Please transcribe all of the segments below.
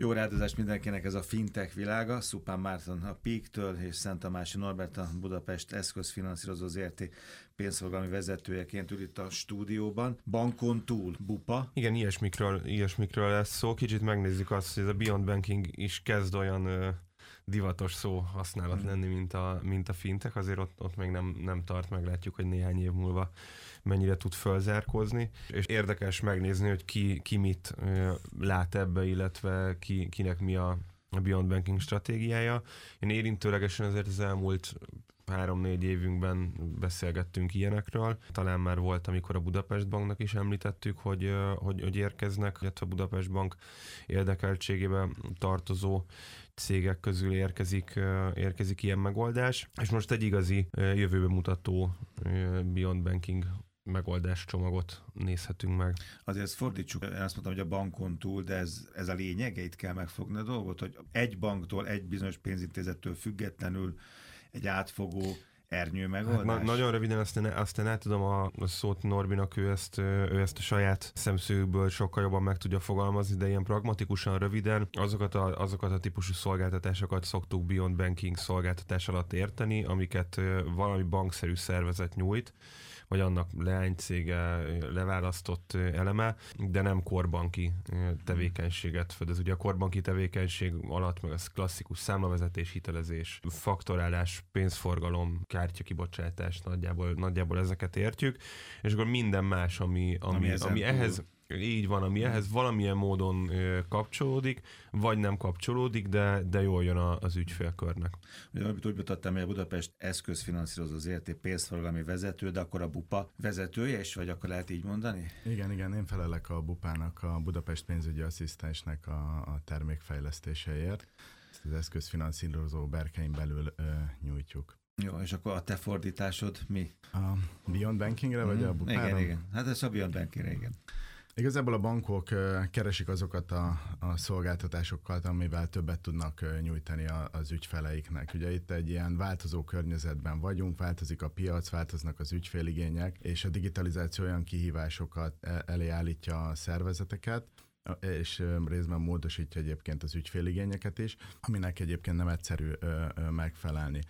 Jó rádozást mindenkinek ez a fintech világa. Szupán Márton a Peak-től és Szent Tamási Norbert a Budapest eszközfinanszírozó ZRT pénzforgalmi vezetőjeként ül itt a stúdióban. Bankon túl, bupa. Igen, ilyesmikről, ilyesmikről lesz szó. Kicsit megnézzük azt, hogy ez a Beyond Banking is kezd olyan divatos szó használat lenni, mint a, mint a fintek, azért ott, ott még nem, nem tart, meglátjuk, hogy néhány év múlva mennyire tud fölzárkozni, és érdekes megnézni, hogy ki, ki mit lát ebbe, illetve ki, kinek mi a, a Beyond Banking stratégiája. Én érintőlegesen azért az elmúlt három-négy évünkben beszélgettünk ilyenekről. Talán már volt, amikor a Budapest Banknak is említettük, hogy, hogy, hogy érkeznek, illetve a Budapest Bank érdekeltségébe tartozó cégek közül érkezik, érkezik ilyen megoldás. És most egy igazi jövőbe mutató Beyond Banking megoldás csomagot nézhetünk meg. Azért fordítsuk, én azt mondtam, hogy a bankon túl, de ez, ez a lényege, itt kell megfogni a dolgot, hogy egy banktól, egy bizonyos pénzintézettől függetlenül egy átfogó ernyő megoldás? Hát, na, nagyon röviden aztán, aztán át tudom a, a szót Norbinak, ő ezt, ő ezt a saját szemszögből sokkal jobban meg tudja fogalmazni, de ilyen pragmatikusan röviden azokat a, azokat a típusú szolgáltatásokat szoktuk Beyond Banking szolgáltatás alatt érteni, amiket valami bankszerű szervezet nyújt, vagy annak leánycége, leválasztott eleme, de nem korbanki tevékenységet fedez. Ugye a korbanki tevékenység alatt meg az klasszikus számlavezetés, hitelezés, faktorálás, pénzforgalom, kártyakibocsátás, nagyjából, nagyjából ezeket értjük, és akkor minden más, ami, ami, ami, ami ehhez így van, ami ehhez valamilyen módon kapcsolódik, vagy nem kapcsolódik, de, de jól jön az ügyfélkörnek. Ugye, amit úgy mutattam, hogy a Budapest eszközfinanszírozó az érté pénzforgalmi vezető, de akkor a BUPA vezetője is, vagy akkor lehet így mondani? Igen, igen, én felelek a BUPának, a Budapest pénzügyi asszisztensnek a, a termékfejlesztéseért. Ezt az eszközfinanszírozó berkein belül ö, nyújtjuk. Jó, és akkor a te fordításod mi? A Beyond Bankingre, vagy a BUPára? Igen, igen. Hát ez a Beyond Bankingre, igen. Igazából a bankok keresik azokat a, a szolgáltatásokat, amivel többet tudnak nyújtani az ügyfeleiknek. Ugye itt egy ilyen változó környezetben vagyunk, változik a piac, változnak az ügyféligények, és a digitalizáció olyan kihívásokat e, elé állítja a szervezeteket, és részben módosítja egyébként az ügyféligényeket is, aminek egyébként nem egyszerű megfelelni.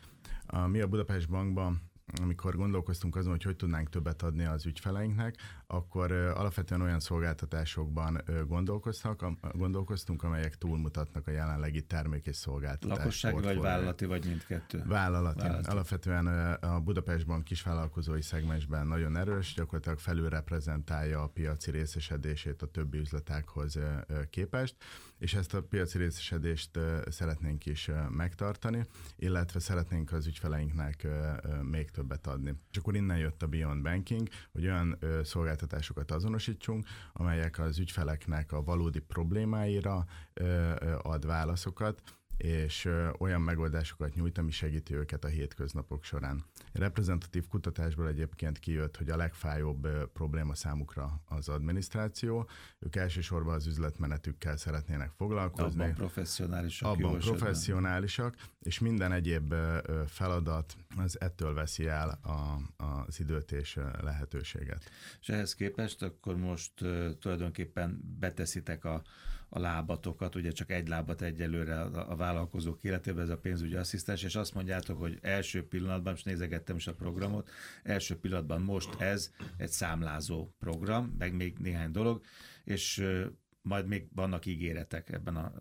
Mi a Budapest Bankban amikor gondolkoztunk azon, hogy hogy tudnánk többet adni az ügyfeleinknek, akkor alapvetően olyan szolgáltatásokban gondolkoztak, gondolkoztunk, amelyek túlmutatnak a jelenlegi termék és szolgáltatás. Lakossági vagy vállalati, vagy mindkettő? Vállalati. vállalati. Alapvetően a Budapestban kisvállalkozói szegmensben nagyon erős, gyakorlatilag felülreprezentálja a piaci részesedését a többi üzletákhoz képest, és ezt a piaci részesedést szeretnénk is megtartani, illetve szeretnénk az ügyfeleinknek még többet adni. És akkor innen jött a Beyond Banking, hogy olyan szolgáltatásokat azonosítsunk, amelyek az ügyfeleknek a valódi problémáira ad válaszokat, és olyan megoldásokat nyújt, ami segíti őket a hétköznapok során. Reprezentatív kutatásból egyébként kijött, hogy a legfájóbb probléma számukra az adminisztráció. Ők elsősorban az üzletmenetükkel szeretnének foglalkozni. Abban professzionálisak. Abban professzionálisak, és minden egyéb feladat az ettől veszi el a, az időt és lehetőséget. És ehhez képest akkor most tulajdonképpen beteszitek a a lábatokat, ugye csak egy lábat egyelőre a, a vállalkozók életében, ez a pénzügyi asszisztens, és azt mondjátok, hogy első pillanatban, most nézegettem is a programot, első pillanatban most ez egy számlázó program, meg még néhány dolog, és majd még vannak ígéretek ebben a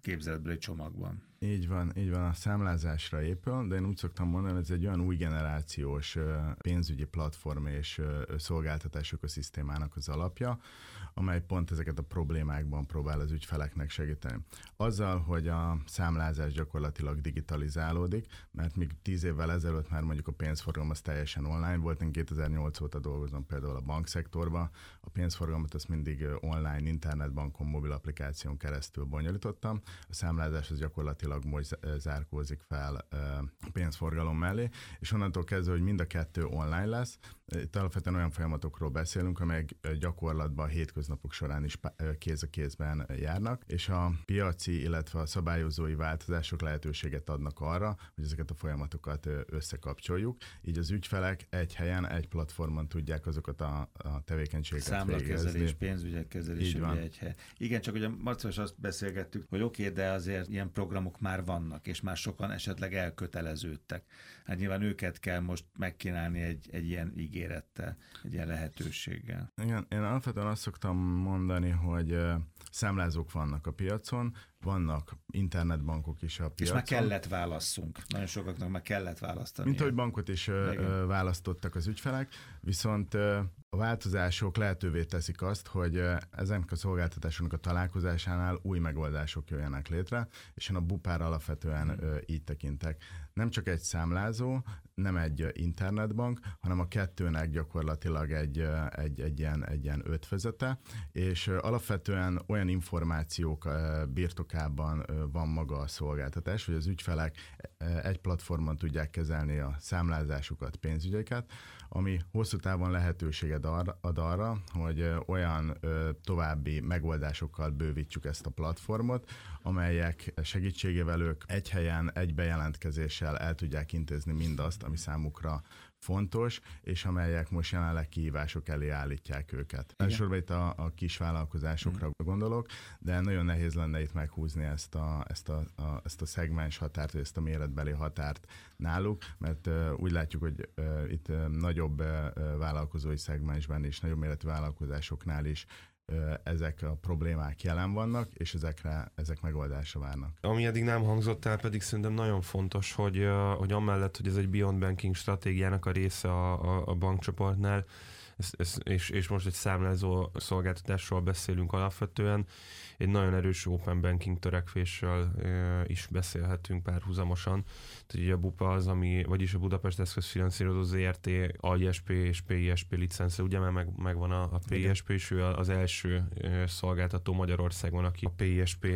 képzeletbeli csomagban. Így van, így van, a számlázásra épül, de én úgy szoktam mondani, hogy ez egy olyan új generációs pénzügyi platform és szolgáltatások a szisztémának az alapja, amely pont ezeket a problémákban próbál az ügyfeleknek segíteni. Azzal, hogy a számlázás gyakorlatilag digitalizálódik, mert még tíz évvel ezelőtt már mondjuk a pénzforgalom az teljesen online volt, én 2008 óta dolgozom például a bankszektorban, a pénzforgalmat azt mindig online, internetbankon, mobil applikáción keresztül bonyolítottam, a számlázás az gyakorlatilag gyakorlatilag most zárkózik fel pénzforgalom mellé, és onnantól kezdve, hogy mind a kettő online lesz, itt alapvetően olyan folyamatokról beszélünk, amelyek gyakorlatban a hétköznapok során is kéz a kézben járnak, és a piaci, illetve a szabályozói változások lehetőséget adnak arra, hogy ezeket a folyamatokat összekapcsoljuk. Így az ügyfelek egy helyen, egy platformon tudják azokat a, a tevékenységeket Számlakezelés, pénzügyek kezelés, egy hely. Igen, csak ugye Marcos azt beszélgettük, hogy oké, okay, de azért ilyen programok már vannak, és már sokan esetleg elköteleződtek. Hát nyilván őket kell most megkínálni egy, egy ilyen ígérettel, egy ilyen lehetőséggel. Igen, én alapvetően azt szoktam mondani, hogy számlázók vannak a piacon, vannak internetbankok is a piacon. És már kellett válasszunk. Nagyon sokaknak már kellett választani. Mint ahogy bankot is Igen. választottak az ügyfelek, viszont a változások lehetővé teszik azt, hogy ezen a szolgáltatásoknak a találkozásánál új megoldások jöjjenek létre, és én a bupár alapvetően hmm. így tekintek. Nem csak egy számlázó, nem egy internetbank, hanem a kettőnek gyakorlatilag egy, egy, egy, ilyen, egy ilyen ötvözete, és alapvetően olyan információk birtokában van maga a szolgáltatás, hogy az ügyfelek egy platformon tudják kezelni a számlázásukat, pénzügyeket, ami hosszú távon lehetőséget ad arra, hogy olyan további megoldásokkal bővítsük ezt a platformot, amelyek segítségével ők egy helyen, egy bejelentkezéssel el tudják intézni mindazt, ami számukra fontos, és amelyek most jelenleg kihívások elé állítják őket. Elsősorban itt a, a kis vállalkozásokra mm. gondolok, de nagyon nehéz lenne itt meghúzni ezt a, ezt a, a, ezt a szegmens határt, ezt a méretbeli határt náluk, mert uh, úgy látjuk, hogy uh, itt uh, nagyobb uh, vállalkozói szegmensben és nagyobb méretű vállalkozásoknál is ezek a problémák jelen vannak, és ezekre, ezek megoldásra várnak. Ami eddig nem hangzott el, pedig szerintem nagyon fontos, hogy, hogy amellett, hogy ez egy Beyond Banking stratégiának a része a, a, a bankcsoportnál, ez, ez, és, és most egy számlázó szolgáltatásról beszélünk alapvetően, egy nagyon erős open banking törekvésről is beszélhetünk párhuzamosan. Tehát ugye a BUPA az, ami, vagyis a Budapest Eszközfinanszírozó ZRT, AISP és PISP licence, ugye mert meg, megvan a, a PISP, és ő az első szolgáltató Magyarországon, aki a PISP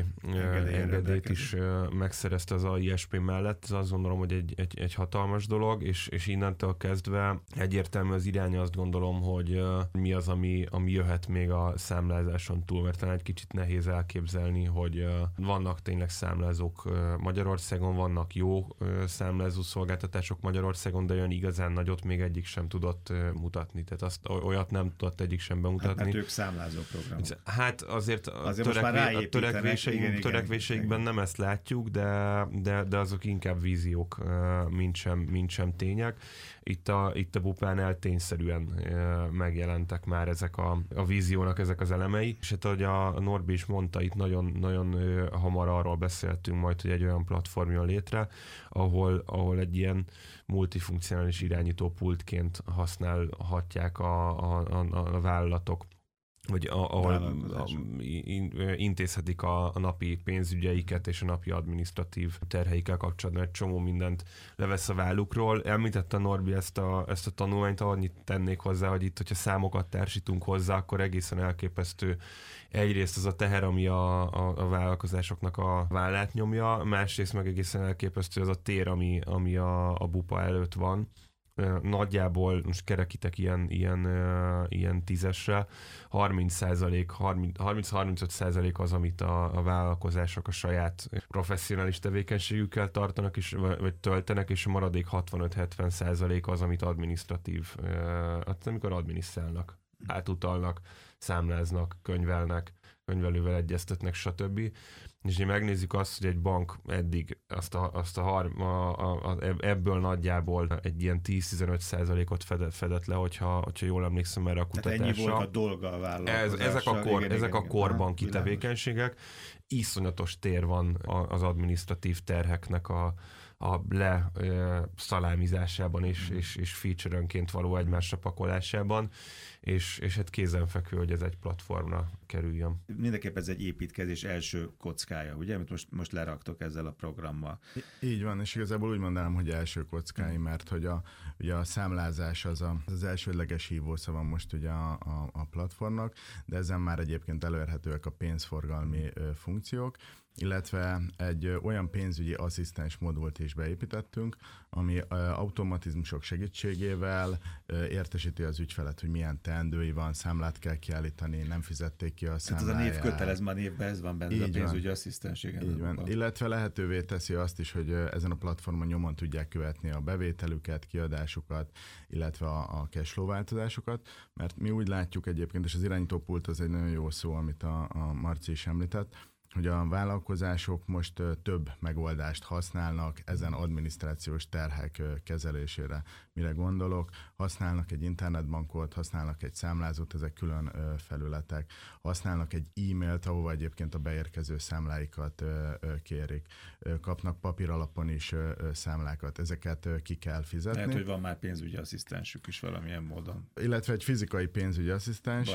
engedélyt is megszerezte az AISP mellett. Ez azt gondolom, hogy egy, egy, egy hatalmas dolog, és, és innentől kezdve egyértelmű az irány, azt gondolom, hogy mi az, ami, ami jöhet még a számlázáson túl, mert talán egy kicsit nehéz elképzelni, hogy vannak tényleg számlázók Magyarországon, vannak jó számlázó szolgáltatások Magyarországon, de olyan igazán nagyot még egyik sem tudott mutatni. Tehát azt olyat nem tudott egyik sem bemutatni. Hát, hát ők számlázó programok. Hát azért, azért törekvé, a törekvéseink, igen, törekvéseikben igen. nem ezt látjuk, de, de, de azok inkább víziók, mint sem, mint sem tények itt a, itt a bupán eltényszerűen megjelentek már ezek a, a víziónak ezek az elemei, és hát ahogy a Norbi is mondta, itt nagyon, nagyon hamar arról beszéltünk majd, hogy egy olyan platform jön létre, ahol, ahol egy ilyen multifunkcionális irányító pultként használhatják a, a, a, a vállalatok vagy ahol a, intézhetik a, a napi pénzügyeiket és a napi administratív terheikkel kapcsolatban egy csomó mindent levesz a vállukról. Említette Norbi ezt a, ezt a tanulmányt, annyit tennék hozzá, hogy itt, hogyha számokat társítunk hozzá, akkor egészen elképesztő. Egyrészt az a teher, ami a, a, a vállalkozásoknak a vállát nyomja, másrészt meg egészen elképesztő az a tér, ami, ami a, a bupa előtt van nagyjából, most kerekítek ilyen, ilyen, ilyen tízesre, 30 százalék, 30-35 százalék az, amit a, a vállalkozások a saját professzionális tevékenységükkel tartanak, és, vagy töltenek, és a maradék 65-70 százalék az, amit administratív, hát amikor adminisztrálnak, átutalnak, számláznak, könyvelnek, könyvelővel egyeztetnek, stb és megnézzük azt, hogy egy bank eddig azt a, azt a, a, a, a ebből nagyjából egy ilyen 10-15 százalékot fedett, fedett le, hogyha, hogyha jól emlékszem erre a kutatásra. Tehát ennyi volt a dolga a Ez, ezek a, kor, igen, ezek igen, a korbanki igen, tevékenységek. Iszonyatos tér van az administratív terheknek a, a le szalámizásában és, mm. és, és feature-önként való egymásra pakolásában, és, és hát kézenfekvő, hogy ez egy platformra kerüljön. Mindenképp ez egy építkezés első kockája, ugye, amit most, most leraktok ezzel a programmal. Így van, és igazából úgy mondanám, hogy első kockái, mm. mert hogy a, ugye a számlázás az a, az elsődleges hívószava most ugye a, a, a platformnak, de ezen már egyébként elérhetőek a pénzforgalmi funkciók, illetve egy olyan pénzügyi asszisztens modult is beépítettünk, ami automatizmusok segítségével értesíti az ügyfelet, hogy milyen teendői van, számlát kell kiállítani, nem fizették ki a számláját. Hát ez a név kötelez, már névben ez van benne, Így a pénzügyi van. asszisztens. Igen, Így van. Illetve lehetővé teszi azt is, hogy ezen a platformon nyomon tudják követni a bevételüket, kiadásukat, illetve a, a cashflow változásokat, mert mi úgy látjuk egyébként, és az irányítópult az egy nagyon jó szó, amit a, a Marci is említett, hogy a vállalkozások most több megoldást használnak ezen adminisztrációs terhek kezelésére. Mire gondolok? Használnak egy internetbankot, használnak egy számlázót, ezek külön felületek, használnak egy e-mailt, ahova egyébként a beérkező számláikat kérik, kapnak papír alapon is számlákat, ezeket ki kell fizetni. Lehet, hogy van már pénzügyi asszisztensük is valamilyen módon. Illetve egy fizikai pénzügyi asszisztens.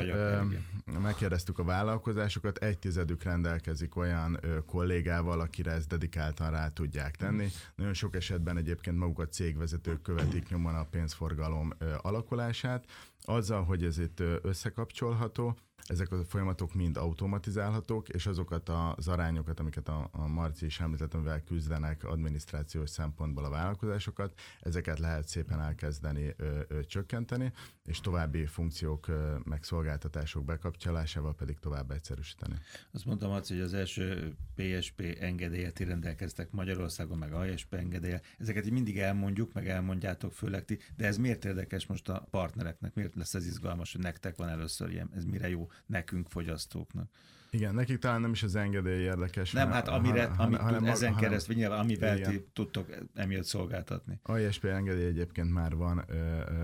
Megkérdeztük a vállalkozásokat, egy tizedük rendelkezik találkozik olyan kollégával, akire ezt dedikáltan rá tudják tenni. Nagyon sok esetben egyébként maguk a cégvezetők követik nyomon a pénzforgalom alakulását. Azzal, hogy ez itt összekapcsolható, ezek a folyamatok mind automatizálhatók, és azokat az arányokat, amiket a, a Marci is említett, amivel küzdenek adminisztrációs szempontból a vállalkozásokat, ezeket lehet szépen elkezdeni ö, ö, csökkenteni, és további funkciók ö, meg szolgáltatások bekapcsolásával pedig tovább egyszerűsíteni. Azt mondtam, Marci, hogy az első PSP engedélyet rendelkeztek Magyarországon, meg ASP engedélye. Ezeket így mindig elmondjuk, meg elmondjátok főleg ti, de ez miért érdekes most a partnereknek? Miért lesz ez izgalmas, hogy nektek van először ilyen? Ez mire jó nekünk fogyasztóknak. Igen, nekik talán nem is az engedély érdekes. Nem, hát amire, ha, amit hanem, tud, ezen hanem, keresztül, nyilván, amivel igen. ti tudtok emiatt szolgáltatni. A ISP engedély egyébként már van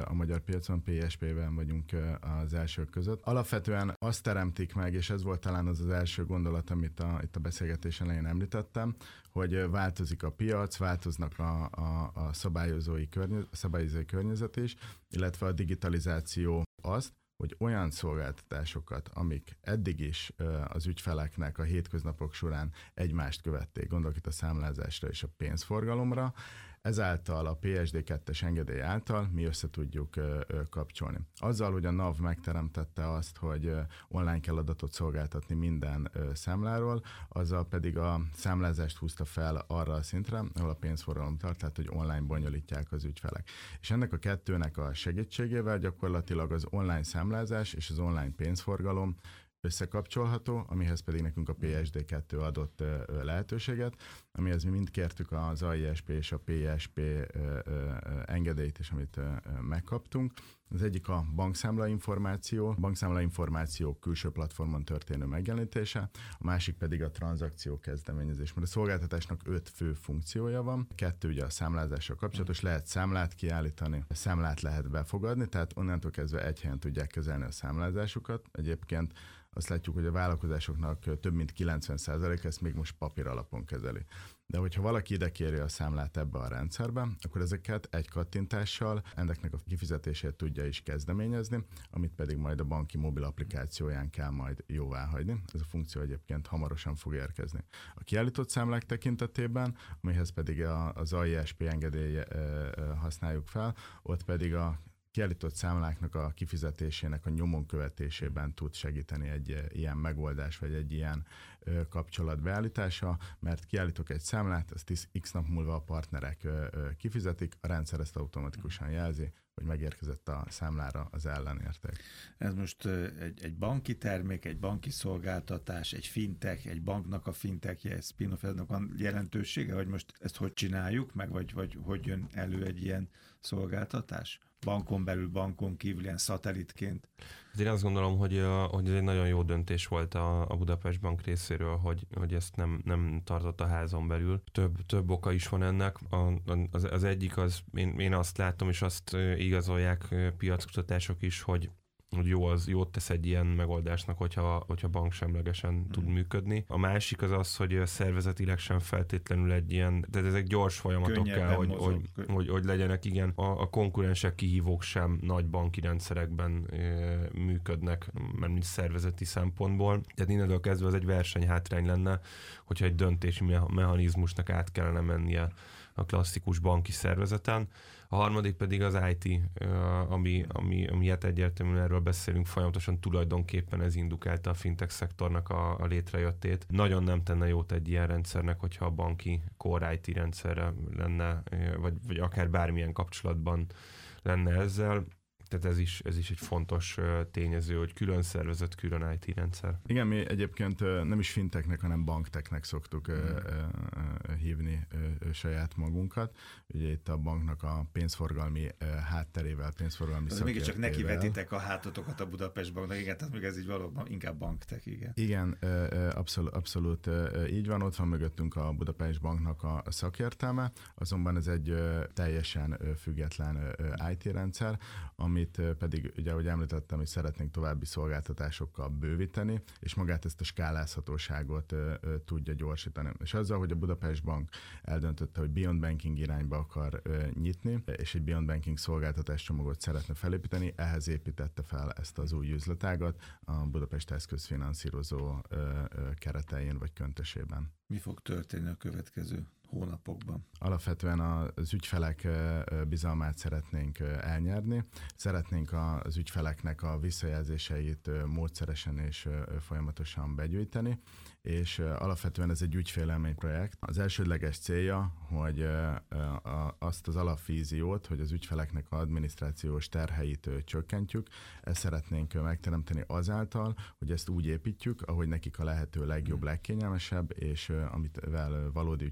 a magyar piacon, PSP-ben vagyunk az elsők között. Alapvetően azt teremtik meg, és ez volt talán az az első gondolat, amit a, itt a beszélgetés elején említettem, hogy változik a piac, változnak a, a, a szabályozói, környezet, szabályozói környezet is, illetve a digitalizáció azt, hogy olyan szolgáltatásokat, amik eddig is az ügyfeleknek a hétköznapok során egymást követték, gondolok itt a számlázásra és a pénzforgalomra, Ezáltal a PSD2-es engedély által mi össze tudjuk kapcsolni. Azzal, hogy a NAV megteremtette azt, hogy online kell adatot szolgáltatni minden számláról, azzal pedig a számlázást húzta fel arra a szintre, ahol a pénzforgalom tart, tehát hogy online bonyolítják az ügyfelek. És ennek a kettőnek a segítségével gyakorlatilag az online számlázás és az online pénzforgalom összekapcsolható, amihez pedig nekünk a PSD2 adott lehetőséget, amihez mi mind kértük az AISP és a PSP engedélyt is, amit megkaptunk. Az egyik a bankszámla információ, bankszámla információ külső platformon történő megjelenítése, a másik pedig a tranzakció kezdeményezés. Mert a szolgáltatásnak öt fő funkciója van. Kettő ugye a számlázással kapcsolatos, lehet számlát kiállítani, számlát lehet befogadni, tehát onnantól kezdve egy helyen tudják kezelni a számlázásukat. Egyébként azt látjuk, hogy a vállalkozásoknak több mint 90% ezt még most papír alapon kezeli. De hogyha valaki ide kéri a számlát ebbe a rendszerbe, akkor ezeket egy kattintással ennek a kifizetését tudja is kezdeményezni, amit pedig majd a banki mobil applikációján kell majd jóvá hagyni. Ez a funkció egyébként hamarosan fog érkezni. A kiállított számlák tekintetében, amihez pedig az AISP engedély használjuk fel, ott pedig a kiállított számláknak a kifizetésének a nyomon követésében tud segíteni egy eh, ilyen megoldás, vagy egy ilyen kapcsolat beállítása, mert kiállítok egy számlát, ezt x nap múlva a partnerek kifizetik, a rendszer ezt automatikusan jelzi, hogy megérkezett a számlára az ellenérték. Ez most egy, egy banki termék, egy banki szolgáltatás, egy fintech, egy banknak a fintechje, egy spin van jelentősége, hogy most ezt hogy csináljuk, meg vagy, vagy hogy jön elő egy ilyen szolgáltatás? bankon belül, bankon kívül, ilyen szatellitként. Én azt gondolom, hogy, hogy ez egy nagyon jó döntés volt a, a Budapest Bank részéről, hogy, hogy ezt nem, nem tartott a házon belül. Több, több oka is van ennek. A, az, az egyik az, én, én azt látom, és azt igazolják piackutatások is, hogy hogy jó az, jót tesz egy ilyen megoldásnak, hogyha, hogyha banksemlegesen mm. tud működni. A másik az az, hogy szervezetileg sem feltétlenül egy ilyen, tehát ezek gyors folyamatok Könnyebben kell, hogy, hogy, hogy, hogy, legyenek, igen. A, a konkurensek, kihívók sem nagy banki rendszerekben e, működnek, mert mint szervezeti szempontból. Tehát innentől kezdve ez egy versenyhátrány lenne, hogyha egy döntési mechanizmusnak át kellene mennie a klasszikus banki szervezeten. A harmadik pedig az IT, ami, ami, ami hát egyértelműen erről beszélünk folyamatosan, tulajdonképpen ez indukálta a fintech szektornak a, a létrejöttét. Nagyon nem tenne jót egy ilyen rendszernek, hogyha a banki core IT rendszerre lenne, vagy, vagy akár bármilyen kapcsolatban lenne ezzel tehát ez is, ez is egy fontos tényező, hogy külön szervezett, külön IT rendszer. Igen, mi egyébként nem is finteknek, hanem bankteknek szoktuk mm. hívni saját magunkat. Ugye itt a banknak a pénzforgalmi hátterével, pénzforgalmi Az Mégis csak neki vetitek a hátotokat a Budapest banknak, igen, tehát még ez így valóban inkább banktek, igen. Igen, abszolút, abszolút így van, ott van mögöttünk a Budapest banknak a szakértelme, azonban ez egy teljesen független IT rendszer, ami amit pedig, ugye, ahogy említettem, hogy szeretnénk további szolgáltatásokkal bővíteni, és magát ezt a skálázhatóságot tudja gyorsítani. És azzal, hogy a Budapest Bank eldöntötte, hogy Beyond Banking irányba akar nyitni, és egy Beyond Banking szolgáltatás csomagot szeretne felépíteni, ehhez építette fel ezt az új üzletágat a Budapest eszközfinanszírozó keretein vagy köntösében. Mi fog történni a következő hónapokban? Alapvetően az ügyfelek bizalmát szeretnénk elnyerni. Szeretnénk az ügyfeleknek a visszajelzéseit módszeresen és folyamatosan begyűjteni, és alapvetően ez egy ügyfélelmény projekt. Az elsődleges célja, hogy azt az alapvíziót, hogy az ügyfeleknek a adminisztrációs terheit csökkentjük, ezt szeretnénk megteremteni azáltal, hogy ezt úgy építjük, ahogy nekik a lehető legjobb, legkényelmesebb, és amit valódi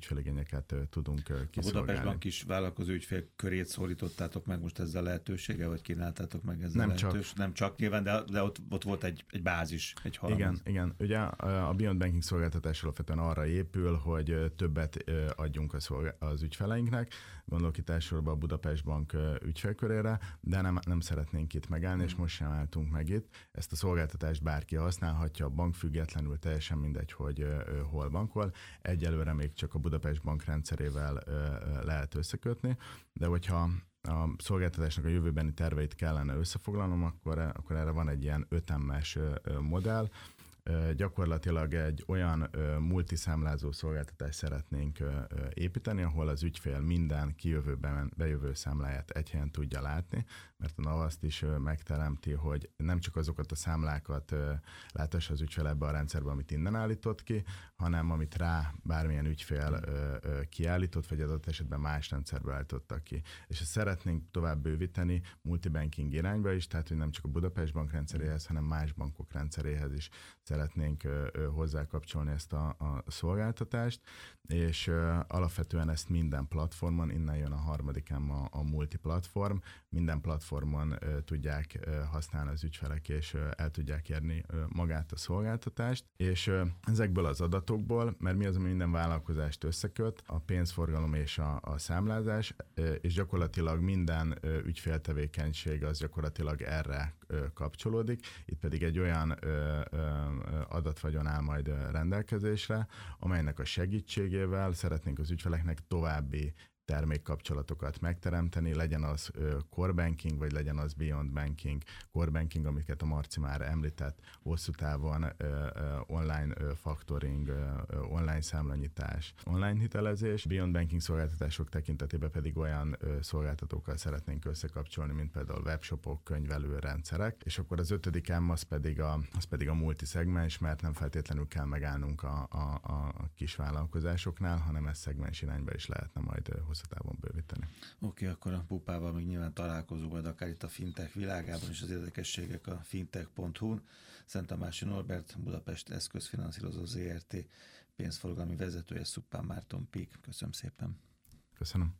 ügyfeligényeket tudunk kiszolgálni. A Budapestban kis vállalkozó ügyfél körét szólítottátok meg most ezzel lehetősége, vagy kínáltátok meg ezzel nem lehetős? Csak. Nem csak nyilván, de, de ott, ott volt egy, egy bázis, egy halmaz. Igen, igen. Ugye a Beyond Banking szolgáltatás alapvetően arra épül, hogy többet adjunk a az ügyfeleinknek, gondolok itt elsősorban a Budapest Bank ügyfelkörére, de nem, nem szeretnénk itt megállni, és most sem álltunk meg itt. Ezt a szolgáltatást bárki használhatja, a bank függetlenül teljesen mindegy, hogy hol bankol. Egyelőre még csak a Budapest Bank rendszerével lehet összekötni, de hogyha a szolgáltatásnak a jövőbeni terveit kellene összefoglalnom, akkor, akkor erre van egy ilyen ötemmes modell, gyakorlatilag egy olyan multiszámlázó szolgáltatást szeretnénk építeni, ahol az ügyfél minden kijövőben bejövő számláját egy helyen tudja látni, mert a NAV azt is megteremti, hogy nem csak azokat a számlákat láthassa az ügyfél ebbe a rendszerbe, amit innen állított ki, hanem amit rá bármilyen ügyfél kiállított, vagy adott esetben más rendszerbe állítottak ki. És ezt szeretnénk tovább bővíteni multibanking irányba is, tehát hogy nem csak a Budapest bank rendszeréhez, hanem más bankok rendszeréhez is szeretnénk hozzákapcsolni ezt a, a szolgáltatást, és alapvetően ezt minden platformon, innen jön a harmadik a, a multiplatform, minden platformon tudják használni az ügyfelek, és el tudják érni magát a szolgáltatást, és ezekből az adatokból, mert mi az, ami minden vállalkozást összeköt, a pénzforgalom és a, a számlázás, és gyakorlatilag minden ügyféltevékenység az gyakorlatilag erre kapcsolódik, itt pedig egy olyan adatvagyon áll majd rendelkezésre, amelynek a segítségével szeretnénk az ügyfeleknek további termékkapcsolatokat megteremteni, legyen az core banking, vagy legyen az beyond banking, core banking, amiket a Marci már említett, hosszú távon online factoring, online számlanyítás, online hitelezés, beyond banking szolgáltatások tekintetében pedig olyan szolgáltatókkal szeretnénk összekapcsolni, mint például webshopok, könyvelő rendszerek, és akkor az ötödik M az pedig a, az pedig a multiszegmens, mert nem feltétlenül kell megállnunk a, a, a kis vállalkozásoknál, hanem ez szegmens irányba is lehetne majd hosszú távon bővíteni. Oké, okay, akkor a pupával még nyilván találkozunk majd akár itt a fintech világában és az érdekességek a fintech.hu-n. Szent Tamási Norbert, Budapest eszközfinanszírozó ZRT pénzforgalmi vezetője, Szuppán Márton Pík. Köszönöm szépen. Köszönöm.